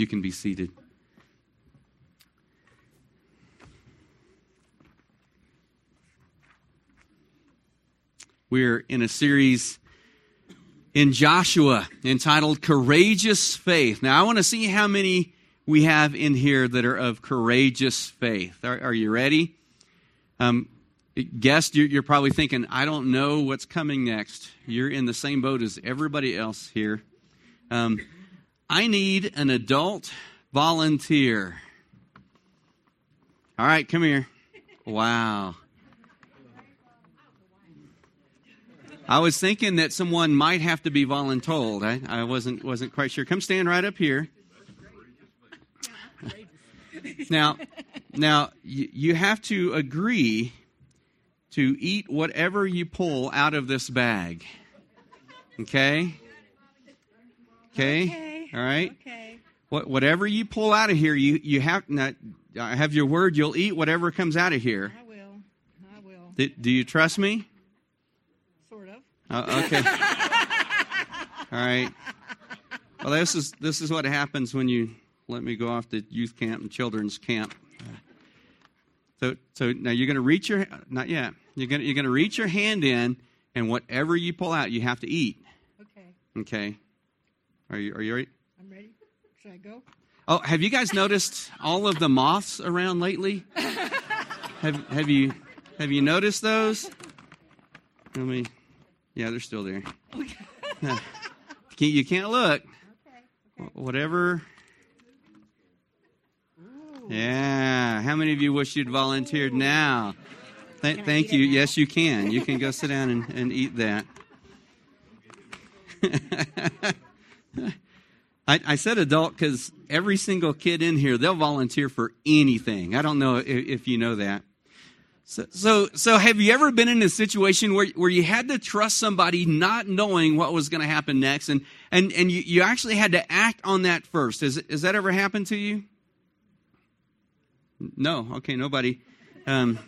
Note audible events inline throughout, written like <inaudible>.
You can be seated. We're in a series in Joshua entitled Courageous Faith. Now, I want to see how many we have in here that are of courageous faith. Are, are you ready? Um, guest, you're, you're probably thinking, I don't know what's coming next. You're in the same boat as everybody else here. Um, I need an adult volunteer. All right, come here. Wow. I was thinking that someone might have to be voluntold. I, I wasn't wasn't quite sure. Come stand right up here. now, now you, you have to agree to eat whatever you pull out of this bag. Okay? Okay? All right? Okay. What, whatever you pull out of here, you, you have not, I have your word, you'll eat whatever comes out of here. I will. I will. Do, do you trust me? Sort of. Uh, okay. <laughs> All right. Well, this is this is what happens when you let me go off to youth camp and children's camp. So so now you're going to reach your not yet. You're going you're going to reach your hand in, and whatever you pull out, you have to eat. Okay. Okay. Are you are you ready? I'm ready. Should I go? Oh, have you guys noticed all of the moths around lately? have have you have you noticed those? Let me. Yeah, they're still there. <laughs> Can't- you can't look. Okay. Wh- Whatever. Yeah. How many of you wish you'd volunteered now? Th- thank you. Yes, you can. You can go sit down and, and eat that. <laughs> <laughs> I, I said adult because every single kid in here, they'll volunteer for anything. I don't know if, if you know that. So, so, so have you ever been in a situation where, where you had to trust somebody not knowing what was going to happen next and, and, and you, you actually had to act on that first? Has, has that ever happened to you? No. Okay, nobody. Um,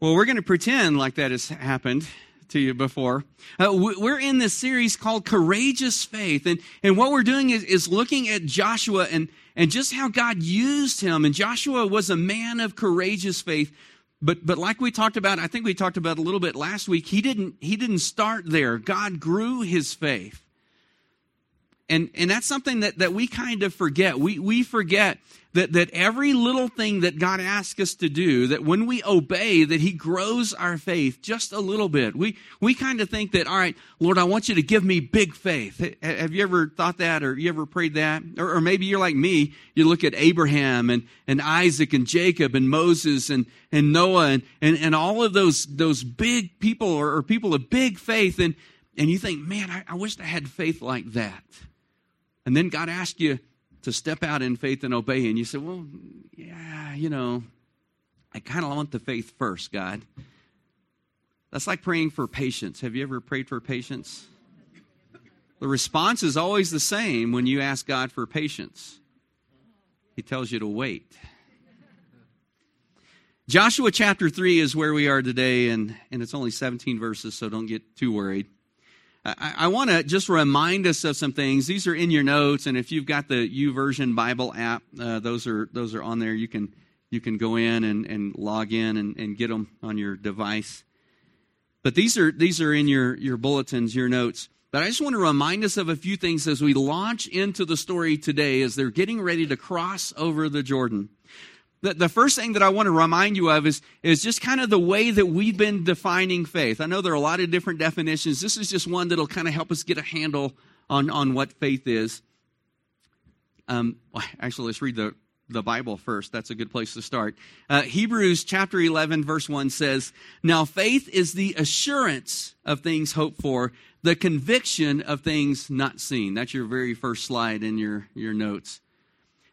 well, we're going to pretend like that has happened to you before. Uh, we- we're in this series called Courageous Faith. And, and what we're doing is, is looking at Joshua and, and just how God used him. And Joshua was a man of courageous faith. But, but like we talked about, I think we talked about a little bit last week, he didn't, he didn't start there. God grew his faith. And, and that's something that, that we kind of forget. We, we forget that, that every little thing that God asks us to do, that when we obey, that He grows our faith just a little bit. We, we kind of think that, all right, Lord, I want you to give me big faith. Have you ever thought that or you ever prayed that? Or, or maybe you're like me, you look at Abraham and, and Isaac and Jacob and Moses and, and Noah and, and, and all of those, those big people or, or people of big faith. And, and you think, man, I, I wish I had faith like that. And then God asked you to step out in faith and obey. And you said, well, yeah, you know, I kind of want the faith first, God. That's like praying for patience. Have you ever prayed for patience? The response is always the same when you ask God for patience. He tells you to wait. Joshua chapter 3 is where we are today, and, and it's only 17 verses, so don't get too worried. I, I want to just remind us of some things. These are in your notes, and if you've got the YouVersion Bible app, uh, those are those are on there. You can you can go in and, and log in and, and get them on your device. But these are these are in your your bulletins, your notes. But I just want to remind us of a few things as we launch into the story today, as they're getting ready to cross over the Jordan. The, the first thing that I want to remind you of is, is just kind of the way that we've been defining faith. I know there are a lot of different definitions. This is just one that'll kind of help us get a handle on, on what faith is. Um, actually, let's read the, the Bible first. That's a good place to start. Uh, Hebrews chapter 11, verse 1 says, Now faith is the assurance of things hoped for, the conviction of things not seen. That's your very first slide in your, your notes.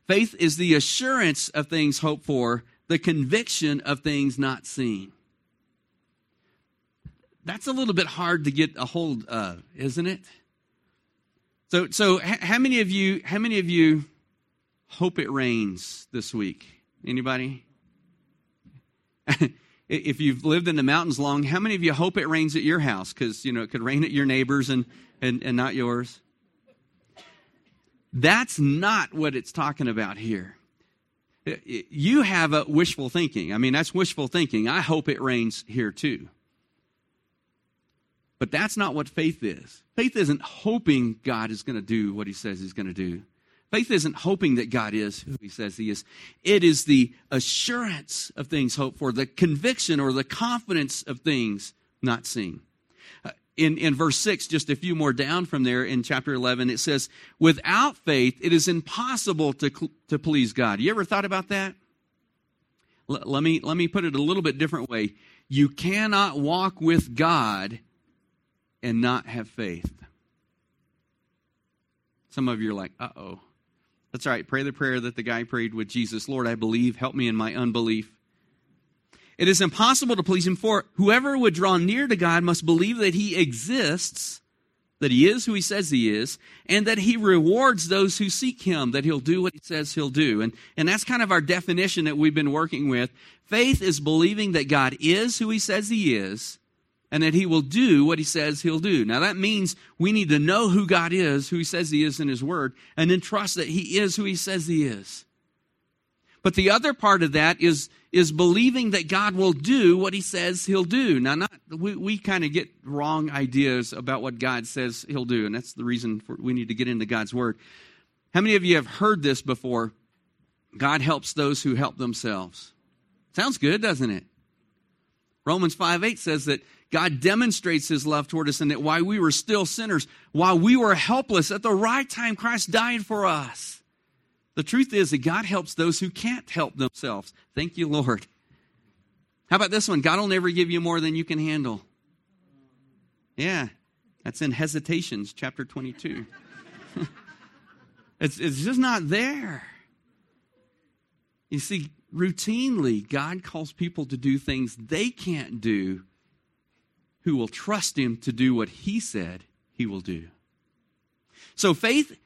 Faith is the assurance of things hoped for, the conviction of things not seen. That's a little bit hard to get a hold of, isn't it? So, so how many of you, how many of you hope it rains this week? Anybody? <laughs> if you've lived in the mountains long, how many of you hope it rains at your house? Because you know it could rain at your neighbors and, and, and not yours. That's not what it's talking about here. You have a wishful thinking. I mean, that's wishful thinking. I hope it rains here too. But that's not what faith is. Faith isn't hoping God is going to do what he says he's going to do. Faith isn't hoping that God is who he says he is. It is the assurance of things hoped for, the conviction or the confidence of things not seen. In, in verse 6, just a few more down from there in chapter 11, it says, Without faith, it is impossible to, to please God. You ever thought about that? L- let, me, let me put it a little bit different way. You cannot walk with God and not have faith. Some of you are like, uh oh. That's all right. Pray the prayer that the guy prayed with Jesus Lord, I believe. Help me in my unbelief. It is impossible to please him, for whoever would draw near to God must believe that he exists, that he is who he says he is, and that he rewards those who seek him, that he'll do what he says he'll do. And, and that's kind of our definition that we've been working with. Faith is believing that God is who he says he is, and that he will do what he says he'll do. Now that means we need to know who God is, who he says he is in his word, and then trust that he is who he says he is. But the other part of that is, is believing that God will do what he says he'll do. Now, not, we, we kind of get wrong ideas about what God says he'll do, and that's the reason for, we need to get into God's word. How many of you have heard this before? God helps those who help themselves. Sounds good, doesn't it? Romans 5 8 says that God demonstrates his love toward us and that while we were still sinners, while we were helpless, at the right time, Christ died for us. The truth is that God helps those who can't help themselves. Thank you, Lord. How about this one? God will never give you more than you can handle. Yeah, that's in Hesitations, chapter 22. <laughs> it's, it's just not there. You see, routinely, God calls people to do things they can't do who will trust him to do what he said he will do. So faith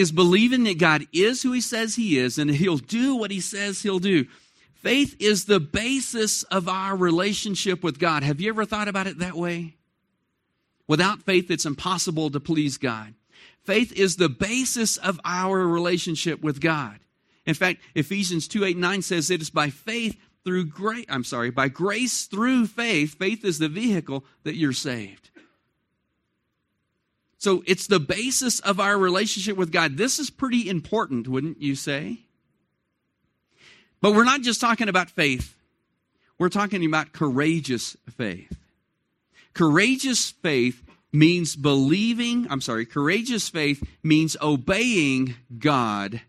is believing that God is who he says he is and he'll do what he says he'll do. Faith is the basis of our relationship with God. Have you ever thought about it that way? Without faith, it's impossible to please God. Faith is the basis of our relationship with God. In fact, Ephesians 2 8 9 says it is by faith through grace, I'm sorry, by grace through faith, faith is the vehicle that you're saved. So it's the basis of our relationship with God. This is pretty important, wouldn't you say? But we're not just talking about faith, we're talking about courageous faith. Courageous faith means believing, I'm sorry, courageous faith means obeying God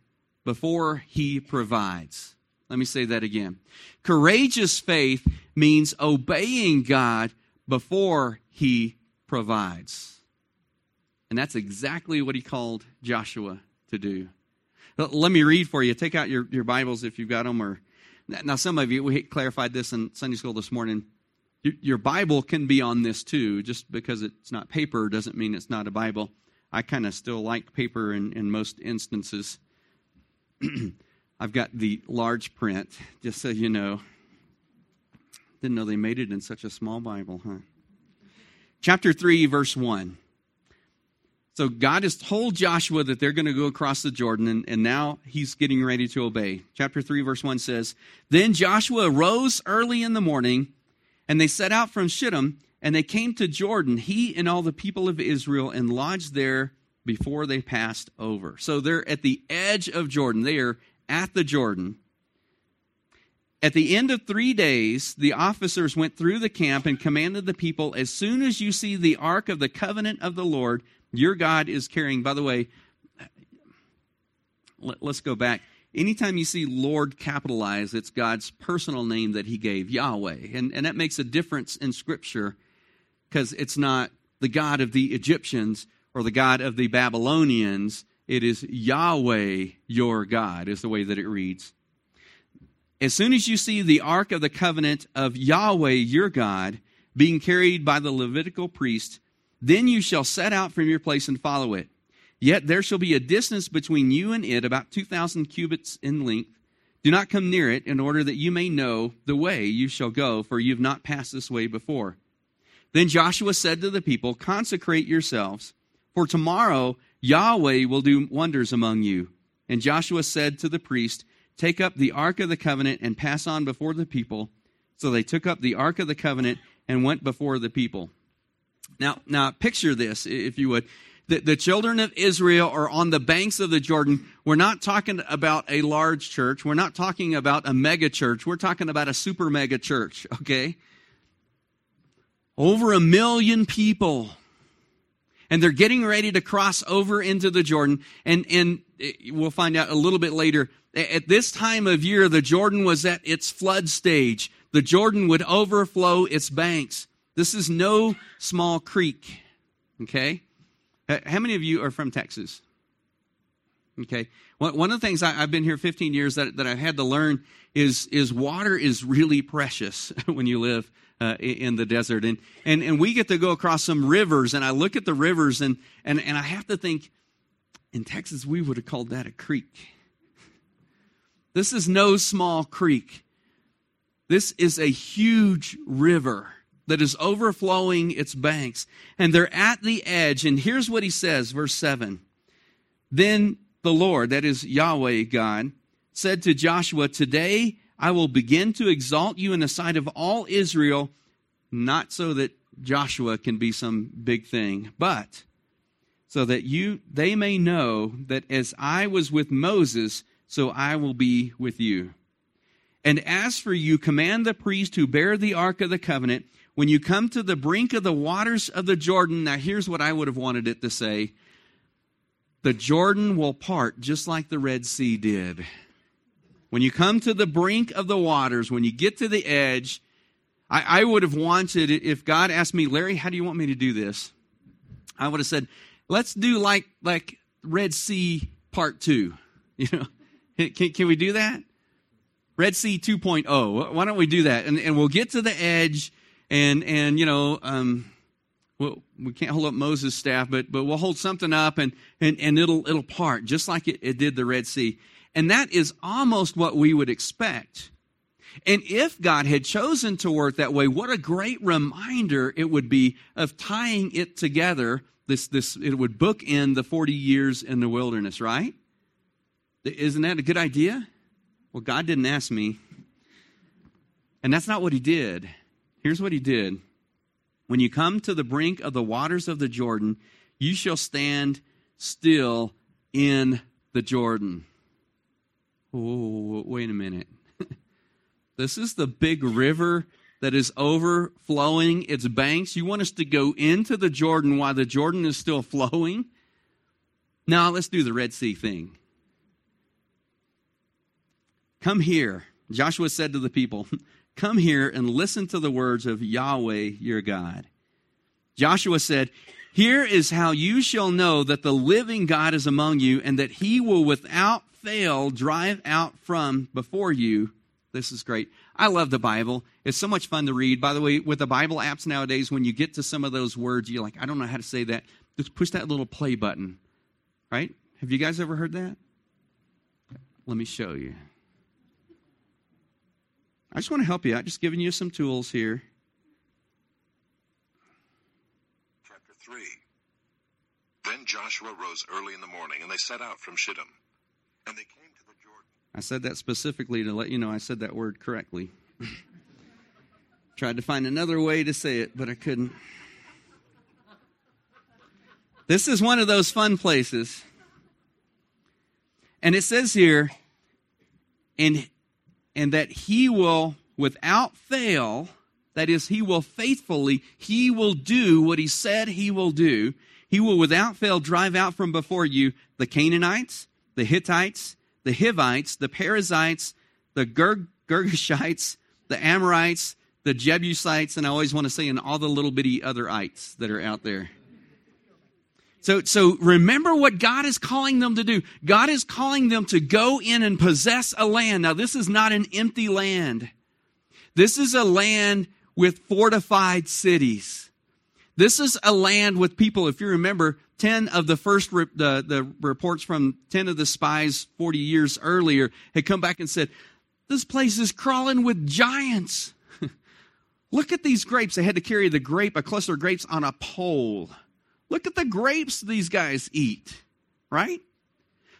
before He provides. Let me say that again. Courageous faith means obeying God before he provides. And that's exactly what he called Joshua to do. Let me read for you. Take out your, your Bibles if you've got them. Or now, some of you we clarified this in Sunday school this morning. Your, Bible can be on this too. Just because it's not paper doesn't mean it's not a Bible. I kind of still like paper in, in most instances. <clears throat> I've got the large print, just so you know. Didn't know they made it in such a small Bible, huh? Chapter 3, verse 1. So God has told Joshua that they're going to go across the Jordan, and, and now he's getting ready to obey. Chapter 3, verse 1 says Then Joshua rose early in the morning, and they set out from Shittim, and they came to Jordan, he and all the people of Israel, and lodged there before they passed over. So they're at the edge of Jordan. They are at the Jordan. At the end of three days, the officers went through the camp and commanded the people as soon as you see the ark of the covenant of the Lord, your God is carrying. By the way, let, us go back. Anytime you see Lord capitalized, it's God's personal name that he gave, Yahweh. And, and that makes a difference in Scripture because it's not the God of the Egyptians or the God of the Babylonians. It is Yahweh your God, is the way that it reads. As soon as you see the Ark of the Covenant of Yahweh your God being carried by the Levitical priest, then you shall set out from your place and follow it. Yet there shall be a distance between you and it, about 2,000 cubits in length. Do not come near it, in order that you may know the way you shall go, for you have not passed this way before. Then Joshua said to the people, Consecrate yourselves, for tomorrow Yahweh will do wonders among you. And Joshua said to the priest, Take up the ark of the covenant and pass on before the people. So they took up the ark of the covenant and went before the people. Now, now picture this, if you would. The, the children of Israel are on the banks of the Jordan. We're not talking about a large church. We're not talking about a mega church. We're talking about a super mega church, <laughs> okay? Over a million people and they're getting ready to cross over into the Jordan. And, and we'll find out a little bit later. At this time of year, the Jordan was at its flood stage. The Jordan would overflow its banks. This is no small creek. Okay? How many of you are from Texas? Okay. One of the things I, have been here 15 years that, that I've had to learn is, is water is really precious <laughs> when you live uh, in the desert. And, and, and we get to go across some rivers, and I look at the rivers, and, and, and I have to think, in Texas, we would have called that a creek. This is no small creek. This is a huge river that is overflowing its banks. And they're at the edge. And here's what he says, verse 7. Then the Lord, that is Yahweh God, said to Joshua, Today I will begin to exalt you in the sight of all Israel, not so that Joshua can be some big thing, but so that you they may know that as I was with Moses, so I will be with you. And as for you, command the priest who bear the ark of the covenant, when you come to the brink of the waters of the Jordan, now here's what I would have wanted it to say the Jordan will part just like the Red Sea did. When you come to the brink of the waters, when you get to the edge, I, I would have wanted, if God asked me, Larry, how do you want me to do this? I would have said, let's do like, like Red Sea part two. <laughs> You know, <laughs> can, can we do that? Red Sea 2.0. Why don't we do that? And, and we'll get to the edge and, and, you know, um, well, we can't hold up Moses' staff, but, but we'll hold something up and, and, and it'll, it'll part just like it, it did the Red Sea. And that is almost what we would expect. And if God had chosen to work that way, what a great reminder it would be of tying it together. This, this, it would bookend the 40 years in the wilderness, right? Isn't that a good idea? Well, God didn't ask me. And that's not what He did. Here's what He did When you come to the brink of the waters of the Jordan, you shall stand still in the Jordan. Oh, wait a minute. <laughs> this is the big river that is overflowing its banks. You want us to go into the Jordan while the Jordan is still flowing? Now, let's do the Red Sea thing. Come here. Joshua said to the people, <laughs> Come here and listen to the words of Yahweh your God. Joshua said, Here is how you shall know that the living God is among you, and that he will without fail drive out from before you. This is great. I love the Bible. It's so much fun to read. By the way, with the Bible apps nowadays, when you get to some of those words, you're like, I don't know how to say that. Just push that little play button, right? Have you guys ever heard that? Let me show you. I just want to help you out, just giving you some tools here. Chapter 3 Then Joshua rose early in the morning, and they set out from Shittim. And they came to the Jordan. I said that specifically to let you know I said that word correctly. <laughs> Tried to find another way to say it, but I couldn't. This is one of those fun places. And it says here, and, and that he will, without fail, that is, he will faithfully, he will do what he said he will do. He will without fail drive out from before you the Canaanites, the Hittites, the Hivites, the Perizzites, the Ger- the Amorites, the Jebusites, and I always want to say, and all the little bitty other ites that are out there. So, so remember what God is calling them to do. God is calling them to go in and possess a land. Now, this is not an empty land. This is a land with fortified cities. This is a land with people, if you remember, 10 of the first re- the, the reports from 10 of the spies 40 years earlier had come back and said this place is crawling with giants <laughs> look at these grapes they had to carry the grape a cluster of grapes on a pole look at the grapes these guys eat right?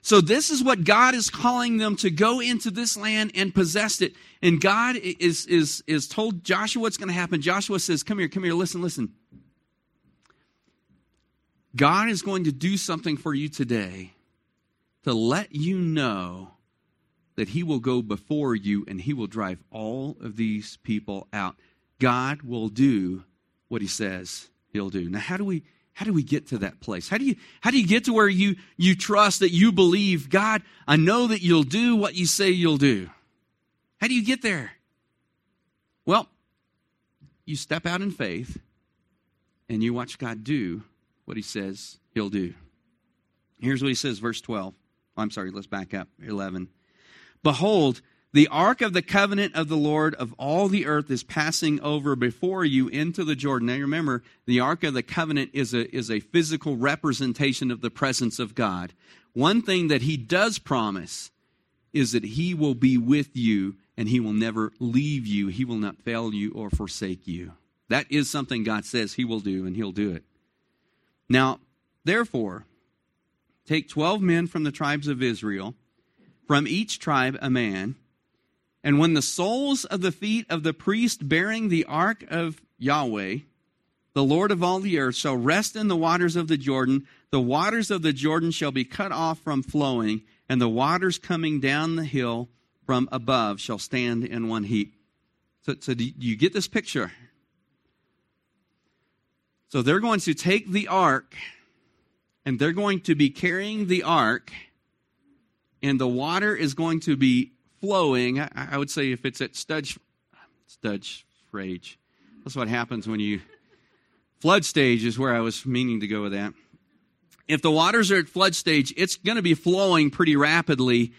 So this is what God is calling them to go into this land and possess it. And God is is is told Joshua what's going to happen. Joshua says, "Come here, come here, listen, listen. God is going to do something for you today to let you know that he will go before you and he will drive all of these people out. God will do what he says he'll do. Now how do we how do we get to that place? How do you how do you get to where you you trust that you believe God, I know that you'll do what you say you'll do. How do you get there? Well, you step out in faith and you watch God do what he says he'll do. Here's what he says verse 12. I'm sorry, let's back up. 11. Behold, the ark of the covenant of the Lord of all the earth is passing over before you into the Jordan. Now remember, the ark of the covenant is a, is a physical representation of the presence of God. One thing that he does promise is that he will be with you and he will never leave you. He will not fail you or forsake you. That is something God says he will do, and he'll do it. Now, therefore, take 12 men from the tribes of Israel, from each tribe a man and when the soles of the feet of the priest bearing the ark of Yahweh, the Lord of all the earth, shall rest in the waters of the Jordan, the waters of the Jordan shall be cut off from flowing, and the waters coming down the hill from above shall stand in one heap. So, so do you get this picture? So they're going to take the ark, and they're going to be carrying the ark, and the water is going to be flowing. I, I would say if it's at Studge, Studge Rage, that's what happens when you. Flood stage is where I was meaning to go with that. If the waters are at flood stage, it's going to be flowing pretty rapidly.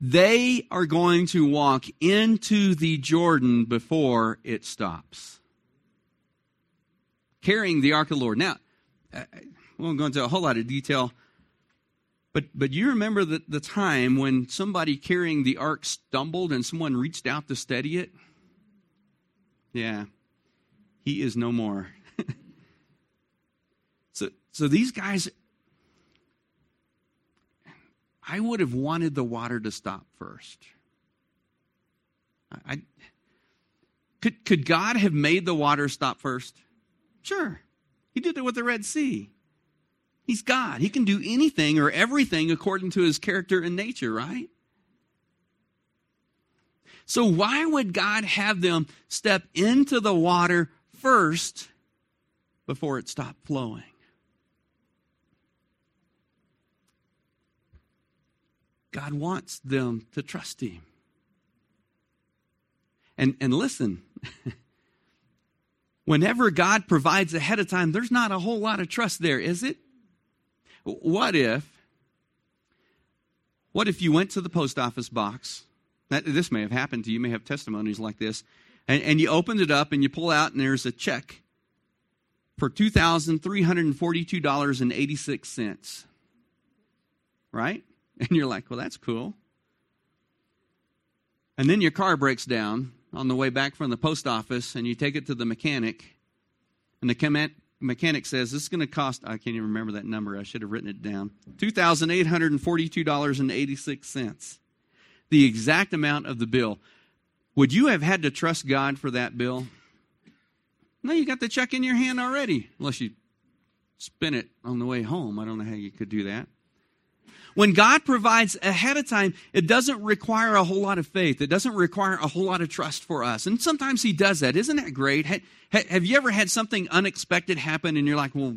They are going to walk into the Jordan before it stops. Carrying the Ark of the Lord. Now, I won't go into a whole lot of detail but, but you remember the, the time when somebody carrying the ark stumbled and someone reached out to steady it? Yeah, he is no more. <laughs> so, so these guys, I would have wanted the water to stop first. I, could, could God have made the water stop first? Sure. He did it with the Red Sea. He's God. He can do anything or everything according to his character and nature, right? So, why would God have them step into the water first before it stopped flowing? God wants them to trust Him. And, and listen, <laughs> whenever God provides ahead of time, there's not a whole lot of trust there, is it? What if, what if you went to the post office box? That, this may have happened to you. You may have testimonies like this. And, and you opened it up and you pull out and there's a check for $2,342.86. Right? And you're like, well, that's cool. And then your car breaks down on the way back from the post office and you take it to the mechanic. And the mechanic says this is going to cost i can't even remember that number i should have written it down $2842.86 the exact amount of the bill. Would you have had to trust god for that bill? No you got the check in your hand already unless you spin it on the way home. I don't know how you could do that when God provides ahead of time, it doesn't require a whole lot of faith. It doesn't require a whole lot of trust for us. And sometimes He does that. Isn't that great? Have you ever had something unexpected happen and you're like, well,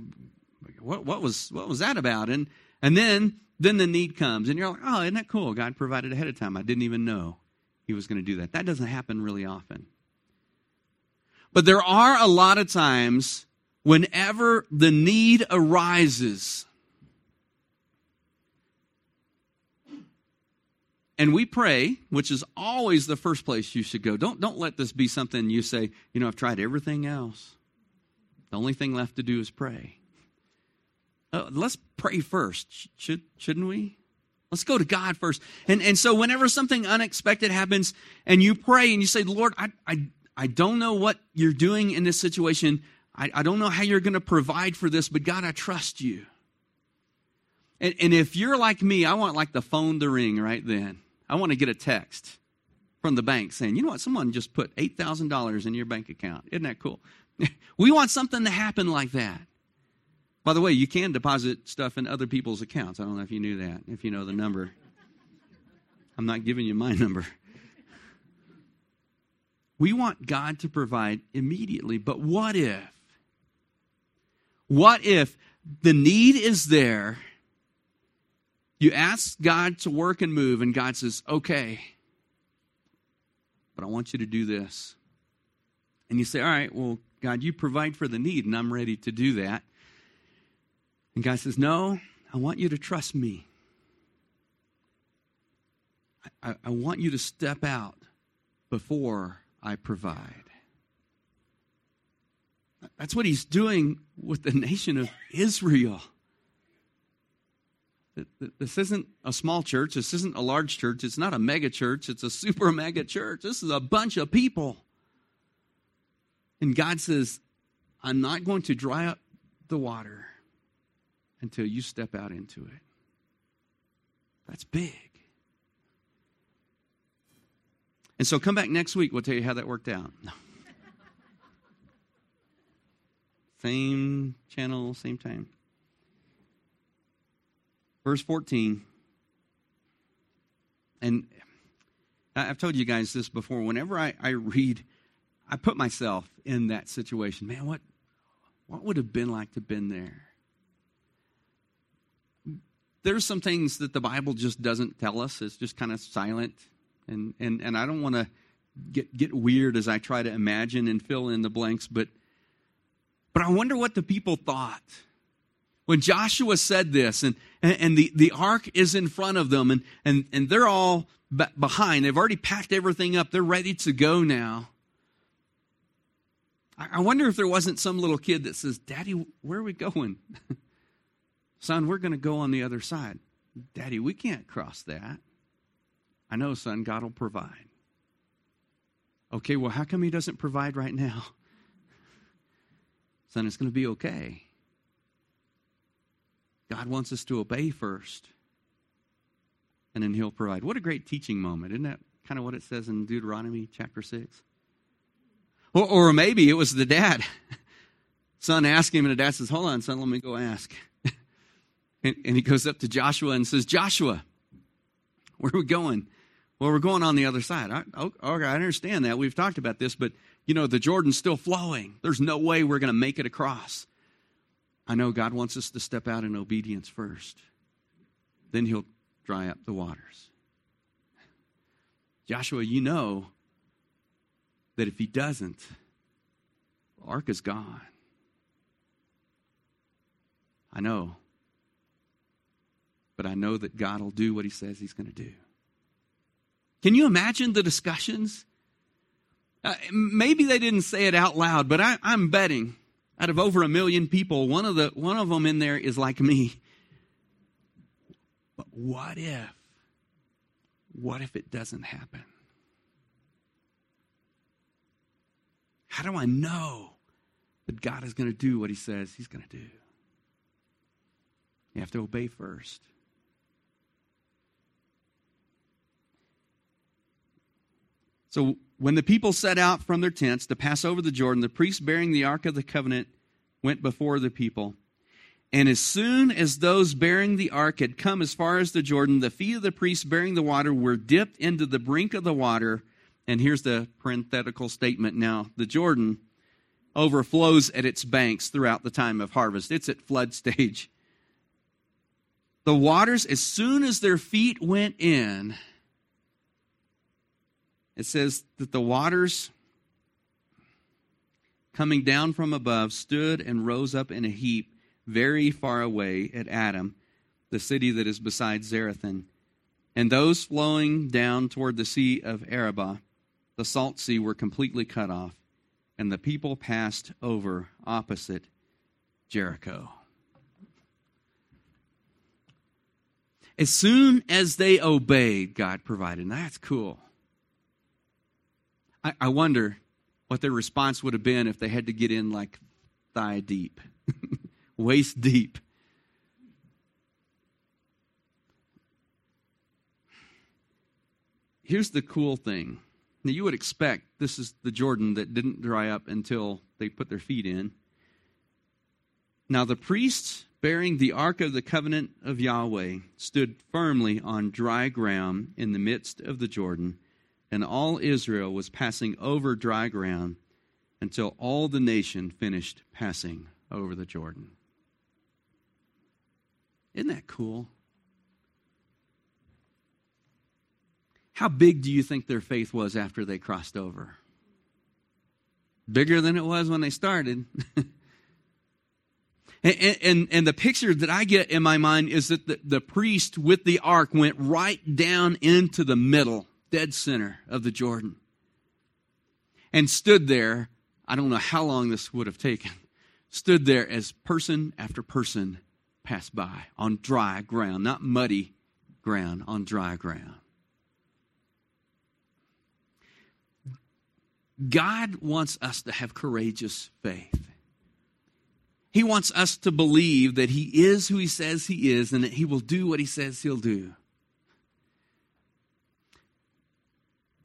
what, what was, what was that about? And, and then, then the need comes and you're like, oh, isn't that cool? God provided ahead of time. I didn't even know He was going to do that. That doesn't happen really often. But there are a lot of times whenever the need arises, and we pray, which is always the first place you should go. Don't, don't let this be something you say, you know, I've tried everything else. The only thing left to do is pray. Uh, let's pray first, should, shouldn't we? Let's go to God first. And, and so whenever something unexpected happens and you pray and you say, Lord, I, I, I don't know what you're doing in this situation. I, I don't know how you're going to provide for this, but God, I trust you. And, and if you're like me, I want like the phone to ring right then. I want to get a text from the bank saying, you know what, someone just put $8,000 in your bank account. Isn't that cool? <laughs> we want something to happen like that. By the way, you can deposit stuff in other people's accounts. I don't know if you knew that, if you know the number. I'm not giving you my <laughs> number. We want God to provide immediately, but what if? What if the need is there? You ask God to work and move, and God says, okay, but I want you to do this. And you say, all right, well, God, you provide for the need, and I'm ready to do that. And God says, no, I want you to trust me. I, I want you to step out before I provide. That's what he's doing with the nation of Israel. This isn't a small church. This isn't a large church. It's not a mega church. It's a <laughs> super mega church. This is a bunch of people. And God says, I'm not going to dry up the water until you step out into it. That's big. And so come back next week. We'll tell you how that worked out. <laughs> same channel, same time. Verse 14. And I've told you guys this before. Whenever I, I read, I put myself in that situation. Man, what, what would have been like to have been there? There's some things that the Bible just doesn't tell us. It's just kind of silent and and and I don't want to get get weird as I try to imagine and fill in the blanks, but but I wonder what the people thought when Joshua said this, and and the the ark is in front of them, and and and they're all behind. They've already packed everything up. They're ready to go now. I wonder if there wasn't some little kid that says, Daddy, where are we going? <laughs> Son, we're going to go on the other side. Daddy, we can't cross that. I know, son, God will provide. Okay, well, how come He doesn't provide right now? <laughs> Son, it's going to be okay. God wants us to obey first, and then He'll provide. What a great teaching moment. Isn't that kind of what it says in Deuteronomy chapter 6? Or, or maybe it was the dad. <laughs> Son asked him, and the dad says, Hold on, son, let me go ask. <laughs> and, and he goes up to Joshua and says, Joshua, where are we going? Well, we're going on the other side. I, oh, okay, I understand that. We've talked about this, but you know, the Jordan's still flowing. There's no way we're going to make it across. I know God wants us to step out in obedience first. Then he'll dry up the waters. Joshua, you know that if he doesn't, the ark is gone. I know. But I know that God will do what he says he's going to do. Can you imagine the discussions? Uh, maybe they didn't say it out loud, but I, I'm betting out of over a million people, one of the one of them in there is like me. But what if? What if it doesn't happen? How do I know that God is going to do what He says He's going to do? You have to obey first. So when the people set out from their tents to pass over the Jordan, the priest bearing the Ark of the Covenant went before the people. And as soon as those bearing the ark had come as far as the Jordan, the feet of the priests bearing the water were dipped into the brink of the water. And here's the parenthetical statement now the Jordan overflows at its banks throughout the time of harvest, it's at flood stage. The waters, as soon as their feet went in, it says that the waters coming down from above stood and rose up in a heap very far away at Adam, the city that is beside Zarethan. And those flowing down toward the sea of Arabah, the salt sea, were completely cut off, and the people passed over opposite Jericho. As soon as they obeyed, God provided. That's cool. I, I wonder what their response would have been if they had to get in like thigh deep, <laughs> waist deep. Here's the cool thing. Now, you would expect this is the Jordan that didn't dry up until they put their feet in. Now, the priests bearing the Ark of the Covenant of Yahweh stood firmly on dry ground in the midst of the Jordan and all Israel was passing over dry ground until all the nation finished passing over the Jordan. Isn't that cool? How big do you think their faith was after they crossed over? Bigger than it was when they started. <laughs> and, and, and, the picture that I get in my mind is that the, the priest with the ark went right down into the middle, dead center of the Jordan, and stood there. I don't know how long this would have taken. Stood there as person after person passed by on dry ground, not muddy ground, on dry ground. God wants us to have courageous faith. He wants us to believe that He is who He says He is and that He will do what He says He'll do.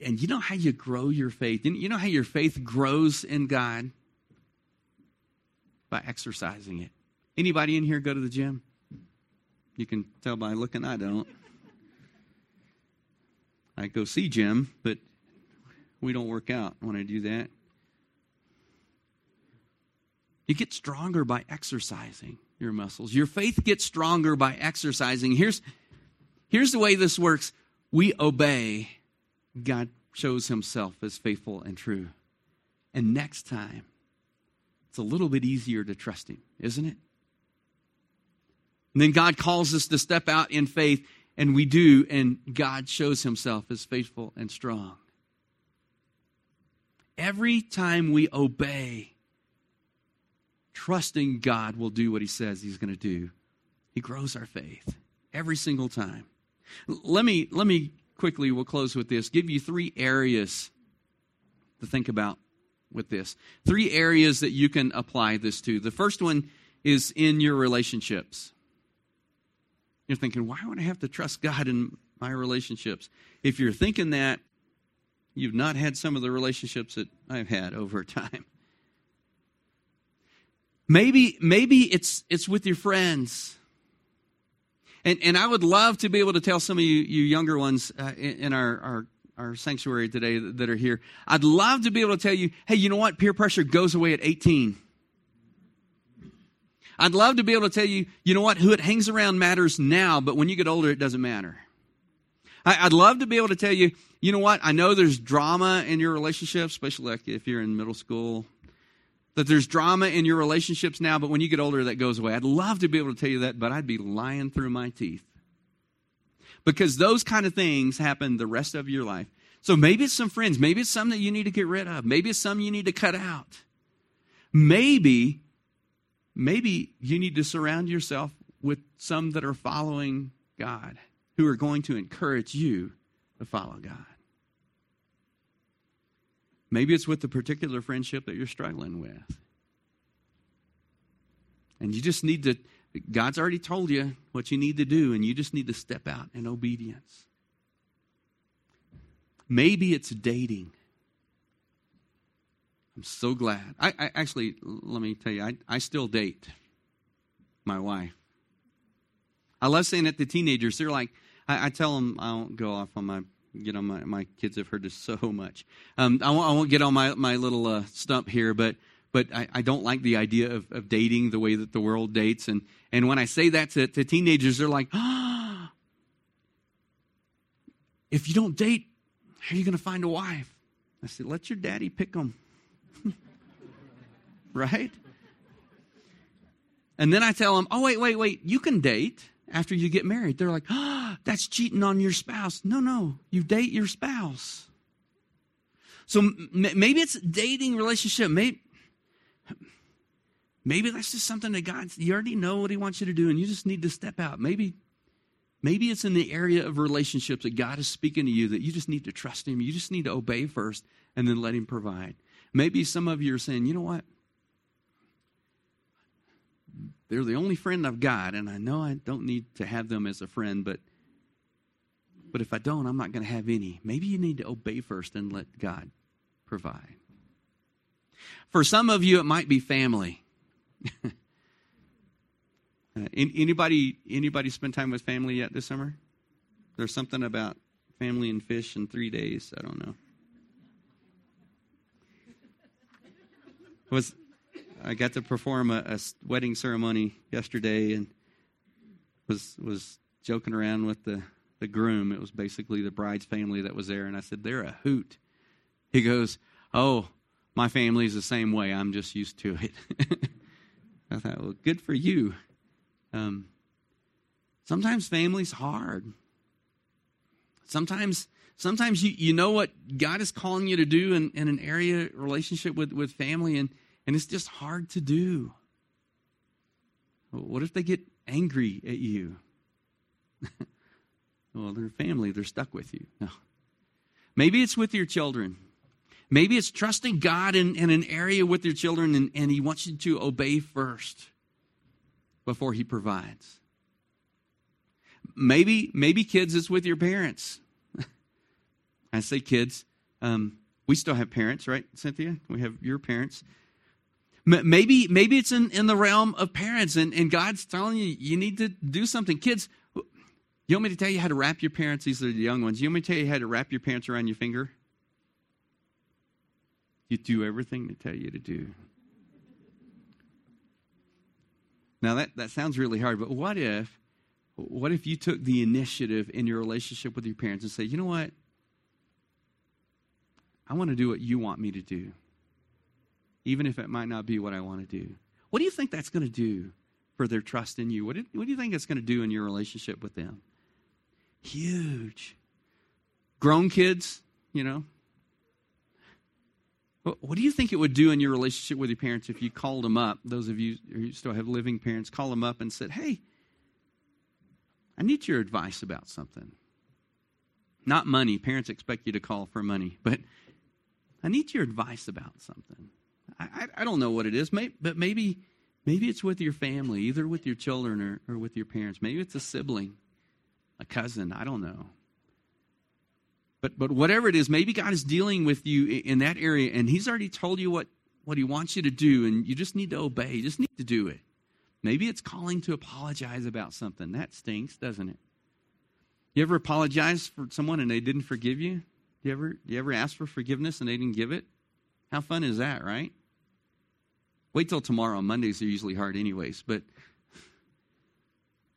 And you know how you grow your faith? You know how your faith grows in God? By exercising it. Anybody in here go to the gym? You can tell by looking, I don't. I go see Jim, but we don't work out when I do that. You get stronger by exercising your muscles. Your faith gets stronger by exercising. Here's, here's the way this works we obey, God shows himself as faithful and true. And next time, it's a little bit easier to trust him, isn't it? And then God calls us to step out in faith, and we do, and God shows himself as faithful and strong. Every time we obey, trusting God will do what He says He's going to do, He grows our faith every single time. Let me let me quickly. We'll close with this. Give you three areas to think about with this. Three areas that you can apply this to. The first one is in your relationships. You're thinking, why would I have to trust God in my relationships? If you're thinking that, you've not had some of the relationships that I've had over <laughs> time. Maybe, maybe it's, it's with your friends. And, and I would love to be able to tell some of you, you younger ones uh, in, in our, our, our sanctuary today that are here, I'd love to be able to tell you, hey, you know what? Peer pressure goes away at 18. I'd love to be able to tell you, you know what? Who it hangs around matters now, but when you get older, it doesn't matter. I, would love to be able to tell you, you know what? I know there's drama in your relationship, especially like if you're in middle school, that there's drama in your relationships now, but when you get older, that goes away. I'd love to be able to tell you that, but I'd be lying through my teeth. Because those kind of things happen the rest of your life. So maybe it's some friends. Maybe it's some that you need to get rid of. Maybe it's some you need to cut out. Maybe, maybe you need to surround yourself with some that are following God who are going to encourage you to follow God. Maybe it's with the particular friendship that you're struggling with. And you just need to, God's already told you what you need to do, and you just need to step out in obedience. Maybe it's dating. I'm so glad. I, I actually, let me tell you, I, I still date my wife. I love saying it to teenagers. They're like, I, I tell them I don't go off on my get on my my kids have heard this so <laughs> much. Um, I won't I won't get on my my little uh, stump here, but but I, I, don't like the idea of, of dating the way that the world dates. And and when I say that to, to teenagers, they're like, ah, <gasps> if you don't date, how are you going to find a wife? I said, let your daddy pick them. <laughs> right? And then I tell them, oh, wait, wait, wait, you can date after you get married. They're like, <gasps> ah, that's cheating on your spouse. No, no, you date your spouse. So m- maybe it's dating relationship. Maybe, maybe that's just something that God, you already know what He wants you to do, and you just need to step out. Maybe, maybe it's in the area of relationships that God is speaking to you that you just need to trust Him. You just need to obey first and then let Him provide. Maybe some of you are saying, you know what? they're the only friend I've got, and I know I don't need to have them as a friend, but but if I don't, I'm not going to have any. Maybe you need to obey first and let God provide. For some of you, it might be family. <laughs> Uh, anybody anybody spend time with family yet this summer? There's something about family and fish in three days. I don't know. Was I got to perform a, a wedding ceremony yesterday and was was joking around with the the groom. It was basically the bride's family that was there, and I said they're a hoot. He goes, "Oh, my family's the same way. I'm just used to it." <laughs> I thought, well, good for you. Um, sometimes family's hard. Sometimes, sometimes you, you know what God is calling you to do in, in an area relationship with, with family, and, and it's just hard to do. What if they get angry at you? <laughs> well, they're family, they're stuck with you. No. Maybe it's with your children. Maybe it's trusting God in, in an area with your children, and, and He wants you to obey first before he provides. Maybe, maybe kids, it's with your parents. <laughs> I say kids. Um, we still have parents, right, Cynthia? We have your parents. Maybe, maybe it's in, in the realm of parents, and, and God's telling you you need to do something. Kids, you want me to tell you how to wrap your parents? These are the young ones. You want me to tell you how to wrap your parents around your finger? You do everything they tell you to do. Now that, that sounds really hard, but what if what if you took the initiative in your relationship with your parents and say, you know what? I want to do what you want me to do, even if it might not be what I want to do. What do you think that's going to do for their trust in you? What do, what do you think it's going to do in your relationship with them? Huge. Grown kids, you know, what do you think it would do in your relationship with your parents if you called them up? Those of you who still have living parents, call them up and said, Hey, I need your advice about something. Not money. Parents expect you to call for money, but I need your advice about something. I, I, I don't know what it is, but maybe, maybe it's with your family, either with your children or, or with your parents. Maybe it's a sibling, a cousin. I don't know. But, but whatever it is, maybe God is dealing with you in that area and He's already told you what, what He wants you to do, and you just need to obey. You just need to do it. Maybe it's calling to apologize about something. That stinks, doesn't it? You ever apologize for someone and they didn't forgive you? You ever, you ever ask for forgiveness and they didn't give it? How fun is that, right? Wait till tomorrow. Mondays are usually hard, anyways. But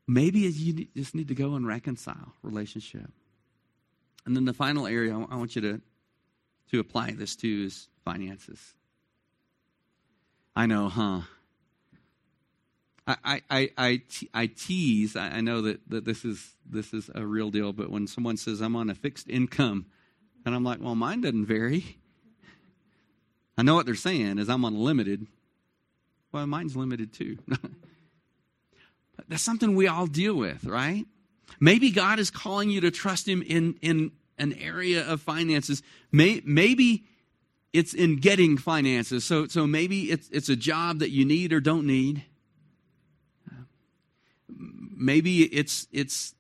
maybe you just need to go and reconcile relationship. And then the final area I want you to, to apply this to is finances. I know, huh? I, I, I, I tease, I know that, that this, is, this is a real deal, but when someone says, I'm on a fixed income, and I'm like, well, mine doesn't vary. I know what they're saying is I'm unlimited. Well, mine's limited too. <laughs> That's something we all deal with, right? Maybe God is calling you to trust Him in, in an area of finances. May, maybe it's in getting finances. So, so maybe it's, it's a job that you need or don't need. Maybe it's, it's,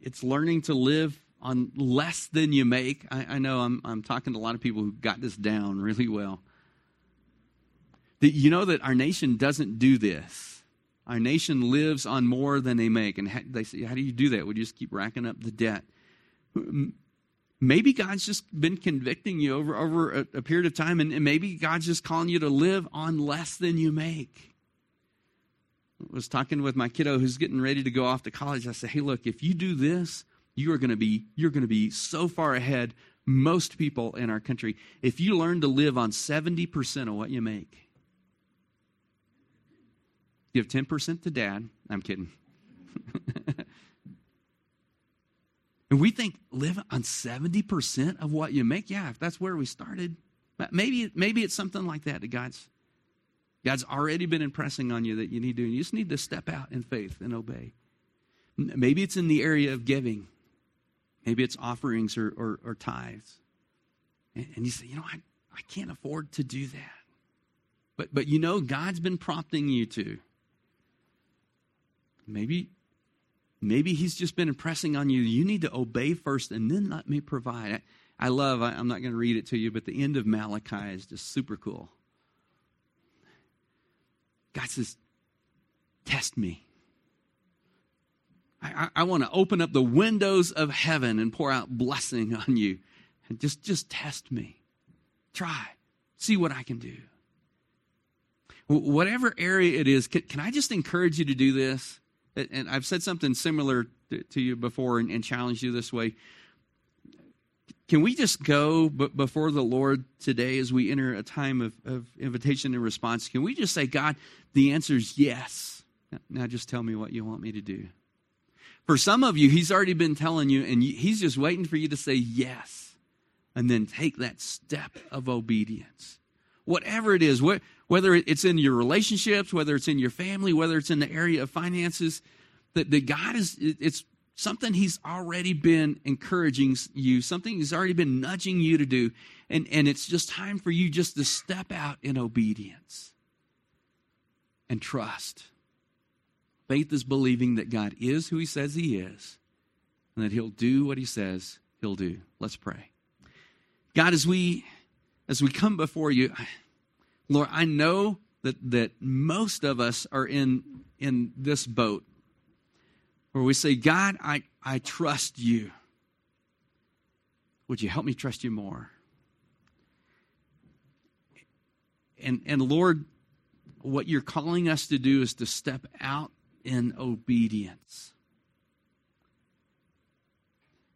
it's learning to live on less than you make. I, I know I'm, I'm talking to a lot of people who got this down really well. That you know that our nation doesn't do this. Our nation lives on more than they make. And they say, how do you do that? We just keep racking up the debt. Maybe God's just been convicting you over, over a, a period of time, and, and maybe God's just calling you to live on less than you make. I was talking with my kiddo who's getting ready to go off to college. I said, Hey, look, if you do this, you are going to be you're going to be so far ahead most people in our country if you learn to live on 70% of what you make Give 10% to dad. I'm kidding. <laughs> and we think live on 70% of what you make. Yeah, if that's where we started. Maybe, maybe it's something like that that God's, God's already been impressing on you that you need to. You just need to step out in faith and obey. Maybe it's in the area of giving. Maybe it's offerings or, or, or tithes. And, and you say, you know, I, I can't afford to do that. But, but you know, God's been prompting you to. Maybe, Maybe He's just been impressing on you. You need to obey first and then let me provide. I, I love, I, I'm not going to read it to you, but the end of Malachi is just super cool. God says, Test me. I, I, I want to open up the windows of heaven and pour out blessing on you. And just, just test me. Try. See what I can do. Whatever area it is, can, can I just encourage you to do this? And I've said something similar to, you before and, and challenged you this way. Can we just go before the Lord today as we enter a time of, of invitation and response? Can we just say, God, the answer is yes. Now just tell me what you want me to do. For some of you, He's already been telling you, and He's just waiting for you to say yes and then take that step of obedience. Whatever it is, whether it's in your relationships, whether it's in your family, whether it's in the area of finances, that, that God is, it's something He's already been encouraging you, something He's already been nudging you to do. And, and it's just time for you just to step out in obedience and trust. Faith is believing that God is who He says He is and that He'll do what He says He'll do. Let's pray. God, as we as we come before you, Lord, I know that that most of us are in in this boat where we say, God, I, I trust you. Would you help me trust you more? And and Lord, what you're calling us to do is to step out in obedience.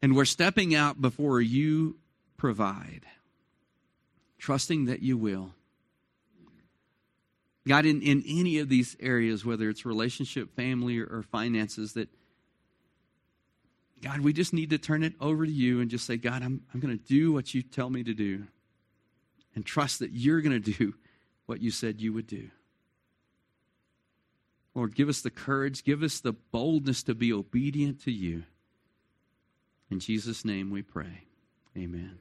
And we're stepping out before you provide, trusting that you will. God, in, in any of these areas, whether it's relationship, family, or, or finances, that God, we just need to turn it over to you and just say, God, I'm, I'm going to do what you tell me to do and trust that you're going to do what you said you would do. Lord, give us the courage, give us the boldness to be obedient to you. In Jesus' name we pray. Amen.